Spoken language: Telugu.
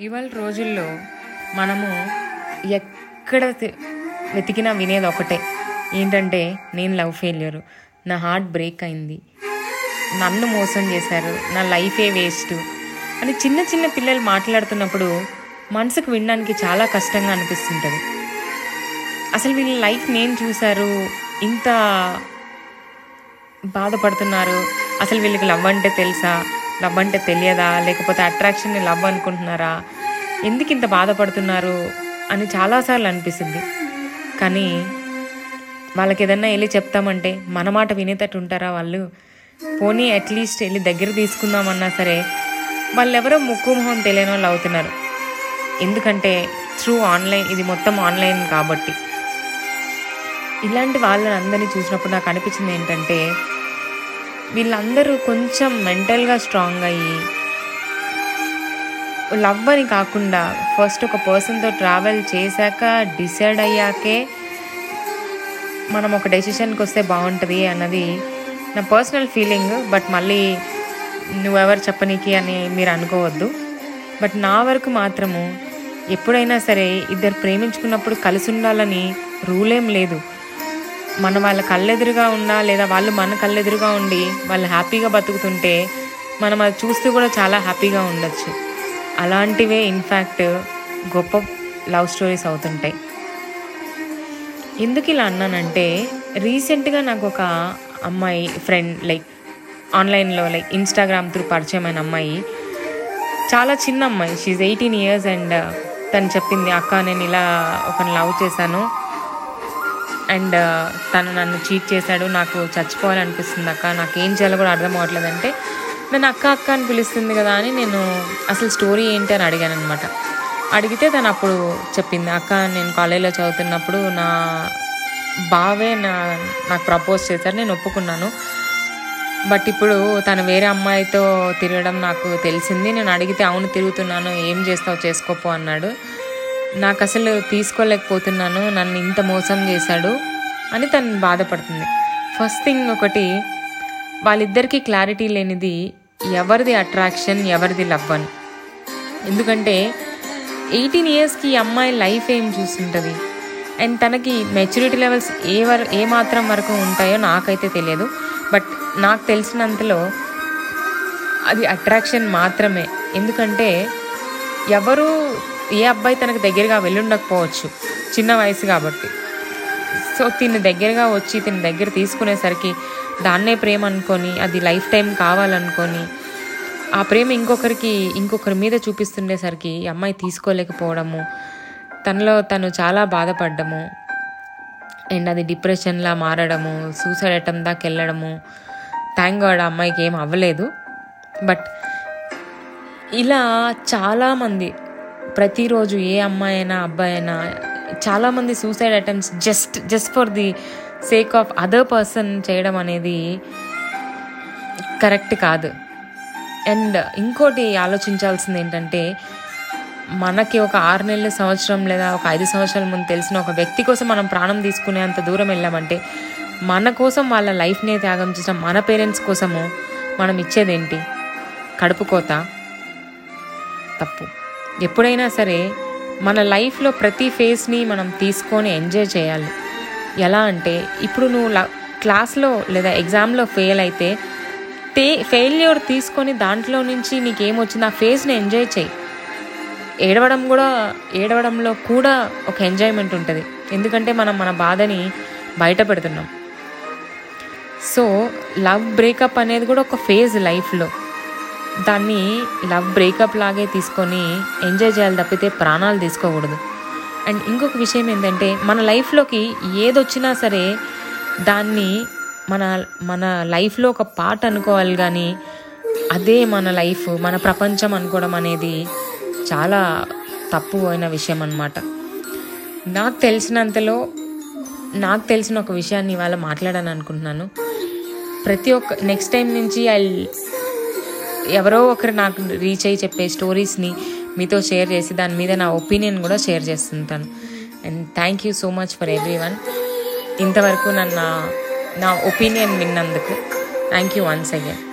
ఇవాళ రోజుల్లో మనము ఎక్కడ వెతికినా వినేది ఒకటే. ఏంటంటే నేను లవ్ ఫెయిల్యూరు. నా హార్ట్ బ్రేక్ అయింది. నన్ను మోసం చేశారు. నా లైఫే వేస్ట్ అని చిన్న చిన్న పిల్లలు మాట్లాడుతున్నప్పుడు మనసుకు వినడానికి చాలా కష్టంగా అనిపిస్తుంటుంది. అసలు వీళ్ళ లైఫ్ నేను చూశారు. ఇంత బాధపడుతున్నారు. అసలు వీళ్ళకి లవ్ అంటే తెలుసా? లవ్ అంటే తెలియదా? లేకపోతే అట్రాక్షన్ని లవ్ అనుకుంటున్నారా? ఎందుకు ఇంత బాధపడుతున్నారు? అని చాలాసార్లు అనిపిస్తుంది. కానీ వాళ్ళకి ఏదన్నా వెళ్ళి చెప్తామంటే మన మాట వినేటట్టు ఉంటారా వాళ్ళు? పోనీ అట్లీస్ట్ వెళ్ళి దగ్గర తీసుకుందామన్నా సరే వాళ్ళు ఎవరో ముక్కు మొహం తెలియని వాళ్ళు అవుతున్నారు. ఎందుకంటే త్రూ ఆన్లైన్ ఇది మొత్తం ఆన్లైన్ కాబట్టి. ఇలాంటి వాళ్ళని అందరినీ చూసినప్పుడు నాకు అనిపించింది ఏంటంటే వీళ్ళందరూ కొంచెం మెంటల్గా స్ట్రాంగ్ అయ్యి లవ్ అని కాకుండా ఫస్ట్ ఒక పర్సన్తో ట్రావెల్ చేశాక డిసైడ్ అయ్యాకే మనం ఒక డెసిషన్కి వస్తే బాగుంటుంది అన్నది నా పర్సనల్ ఫీలింగ్ బట్ మళ్ళీ నువ్వెవరు చెప్పనీకి అని మీరు అనుకోవద్దు. బట్ నా వరకు మాత్రము ఎప్పుడైనా సరే ఇద్దరు ప్రేమించుకున్నప్పుడు కలిసి ఉండాలని రూలేం లేదు. మన వాళ్ళ కళ్ళెదురుగా ఉన్నా లేదా వాళ్ళు మన కళ్ళెదురుగా ఉండి వాళ్ళు హ్యాపీగా బతుకుతుంటే మనం అది చూస్తూ కూడా చాలా హ్యాపీగా ఉండొచ్చు. అలాంటివే ఇన్ఫ్యాక్ట్ గొప్ప లవ్ స్టోరీస్ అవుతుంటాయి. ఎందుకు ఇలా అన్నానంటే రీసెంట్గా నాకు ఒక అమ్మాయి ఫ్రెండ్ లైక్ ఆన్లైన్లో లైక్ ఇన్స్టాగ్రామ్ త్రూ పరిచయమైన అమ్మాయి. చాలా చిన్న అమ్మాయి. షీజ్ ఎయిటీన్ ఇయర్స్ అండ్ తను చెప్పింది అక్క నేను ఇలా ఒకరిని లవ్ చేశాను. అండ్ తను నన్ను చీట్ చేశాడు నాకు చచ్చిపోవాలనిపిస్తుంది అక్క నాకు ఏం చేయాలో కూడా అర్థం అవ్వట్లేదు అంటే నన్ను అక్క అక్క అని పిలుస్తుంది కదా అని నేను అసలు స్టోరీ ఏంటి అని అడిగాను అనమాట అడిగితే తను అప్పుడు చెప్పింది అక్క నేను కాలేజీలో చదువుతున్నప్పుడు నా బావే నా నాకు ప్రపోజ్ చేశారు నేను ఒప్పుకున్నాను. బట్ ఇప్పుడు తను వేరే అమ్మాయితో తిరగడం నాకు తెలిసింది నేను అడిగితే అవును తిరుగుతున్నాను ఏం చేస్తావు చేసుకోపో అన్నాడు. నాకు అసలు తీసుకోలేకపోతున్నాను నన్ను ఇంత మోసం చేశాడు అని తను బాధపడుతుంది. ఫస్ట్ థింగ్ ఒకటి వాళ్ళిద్దరికీ క్లారిటీ లేనిది ఎవరిది అట్రాక్షన్ ఎవరిది లవ్ అని. ఎందుకంటే ఎయిటీన్ ఇయర్స్కి ఈ అమ్మాయి లైఫ్ ఏం చూస్తుంటుంది? అండ్ తనకి మెచ్యూరిటీ లెవెల్స్ ఏ వర ఏ మాత్రం వరకు ఉంటాయో నాకైతే తెలియదు. బట్ నాకు తెలిసినంతలో అది అట్రాక్షన్ మాత్రమే. ఎందుకంటే ఎవరు ఏ అబ్బాయి తనకు దగ్గరగా వెళ్ళుండకపోవచ్చు చిన్న వయసు కాబట్టి. సో తిని దగ్గరగా వచ్చి తిని దగ్గర తీసుకునేసరికి దాన్నే ప్రేమ అనుకొని అది లైఫ్ టైం కావాలనుకొని ఆ ప్రేమ ఇంకొకరికి ఇంకొకరి మీద చూపిస్తుండేసరికి ఈ అమ్మాయి తీసుకోలేకపోవడము తనలో తను చాలా బాధపడ్డము అండ్ అది డిప్రెషన్లా మారడము సూసైడ్ అటెంప్ దాకా వెళ్ళడము. థ్యాంక్ గాడ్ అమ్మాయికి ఏం అవ్వలేదు. బట్ ఇలా చాలామంది ప్రతిరోజు ఏ అమ్మాయి అయినా అబ్బాయి అయినా చాలామంది suicide attempts just just for the sake of other person చేయడం అనేది కరెక్ట్ కాదు. అండ్ ఇంకోటి ఆలోచించాల్సింది ఏంటంటే మనకి ఒక ఆరు నెలల సంవత్సరం లేదా ఒక ఐదు సంవత్సరాల ముందు తెలిసిన ఒక వ్యక్తి కోసం మనం ప్రాణం తీసుకునే అంత దూరం వెళ్ళామంటే మన కోసం వాళ్ళ లైఫ్నే త్యాగం చేసిన మన పేరెంట్స్ కోసము మనం ఇచ్చేదేంటి? కడుపు కోత తప్పు. ఎప్పుడైనా సరే మన లైఫ్లో ప్రతి ఫేజ్ని మనం తీసుకొని ఎంజాయ్ చేయాలి. ఎలా అంటే ఇప్పుడు నువ్వు క్లాస్లో లేదా ఎగ్జామ్లో ఫెయిల్ అయితే తే ఫెయిల్యూర్ తీసుకొని దాంట్లో నుంచి నీకేమొచ్చింది ఆ ఫేజ్ని ఎంజాయ్ చేయి. ఏడవడం కూడా ఏడవడంలో కూడా ఒక ఎంజాయ్మెంట్ ఉంటుంది. ఎందుకంటే మనం మన బాధని బయట పెడుతున్నాం. సో లవ్ బ్రేకప్ అనేది కూడా ఒక ఫేజ్ లైఫ్లో. దాన్ని లవ్ బ్రేకప్ లాగే తీసుకొని ఎంజాయ్ చేయాలి తప్పితే ప్రాణాలు తీసుకోకూడదు. అండ్ ఇంకొక విషయం ఏంటంటే మన లైఫ్లోకి ఏదొచ్చినా సరే దాన్ని మన మన లైఫ్లో ఒక పార్ట్ అనుకోవాలి కానీ అదే మన లైఫ్ మన ప్రపంచం అనుకోవడం అనేది చాలా తప్పు అయిన విషయం అన్నమాట. నాకు తెలిసినంతలో నాకు తెలిసిన ఒక విషయాన్ని ఇవాళ మాట్లాడాలనుకుంటున్నాను. ప్రతి ఒక్క నెక్స్ట్ టైం నుంచి ఐ ఎవరో ఒకరు నాకు రీచ్ అయ్యి చెప్పే స్టోరీస్ని మీతో షేర్ చేసి దాని మీద నా ఒపీనియన్ కూడా షేర్ చేస్తుంటాను. And thank you so much for everyone ఇంతవరకు నన్ను నా ఒపీనియన్ విన్నందుకు థ్యాంక్ యూ వన్స్ అగైన్